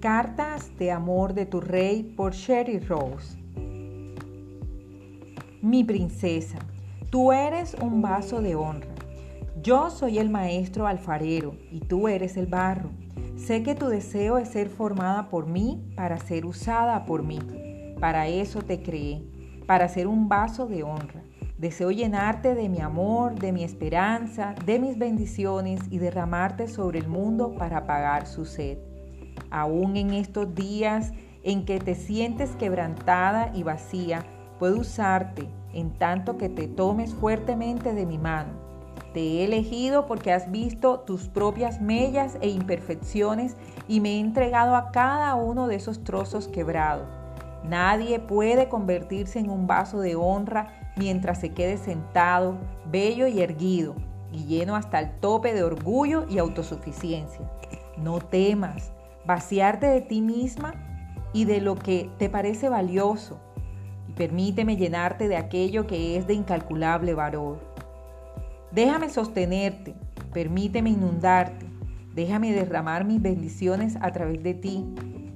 Cartas de amor de tu rey por Sherry Rose. Mi princesa, tú eres un vaso de honra. Yo soy el maestro alfarero y tú eres el barro. Sé que tu deseo es ser formada por mí para ser usada por mí. Para eso te creé, para ser un vaso de honra. Deseo llenarte de mi amor, de mi esperanza, de mis bendiciones y derramarte sobre el mundo para apagar su sed aún en estos días en que te sientes quebrantada y vacía, puedo usarte en tanto que te tomes fuertemente de mi mano. Te he elegido porque has visto tus propias mellas e imperfecciones y me he entregado a cada uno de esos trozos quebrados. Nadie puede convertirse en un vaso de honra mientras se quede sentado, bello y erguido, y lleno hasta el tope de orgullo y autosuficiencia. No temas, vaciarte de ti misma y de lo que te parece valioso y permíteme llenarte de aquello que es de incalculable valor. Déjame sostenerte, permíteme inundarte, déjame derramar mis bendiciones a través de ti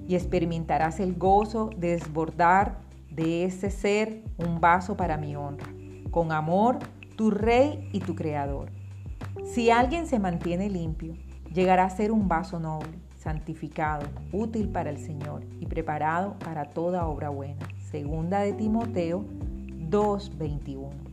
y experimentarás el gozo de desbordar de ese ser un vaso para mi honra. Con amor, tu rey y tu creador. Si alguien se mantiene limpio, llegará a ser un vaso noble santificado, útil para el Señor y preparado para toda obra buena. Segunda de Timoteo 2:21.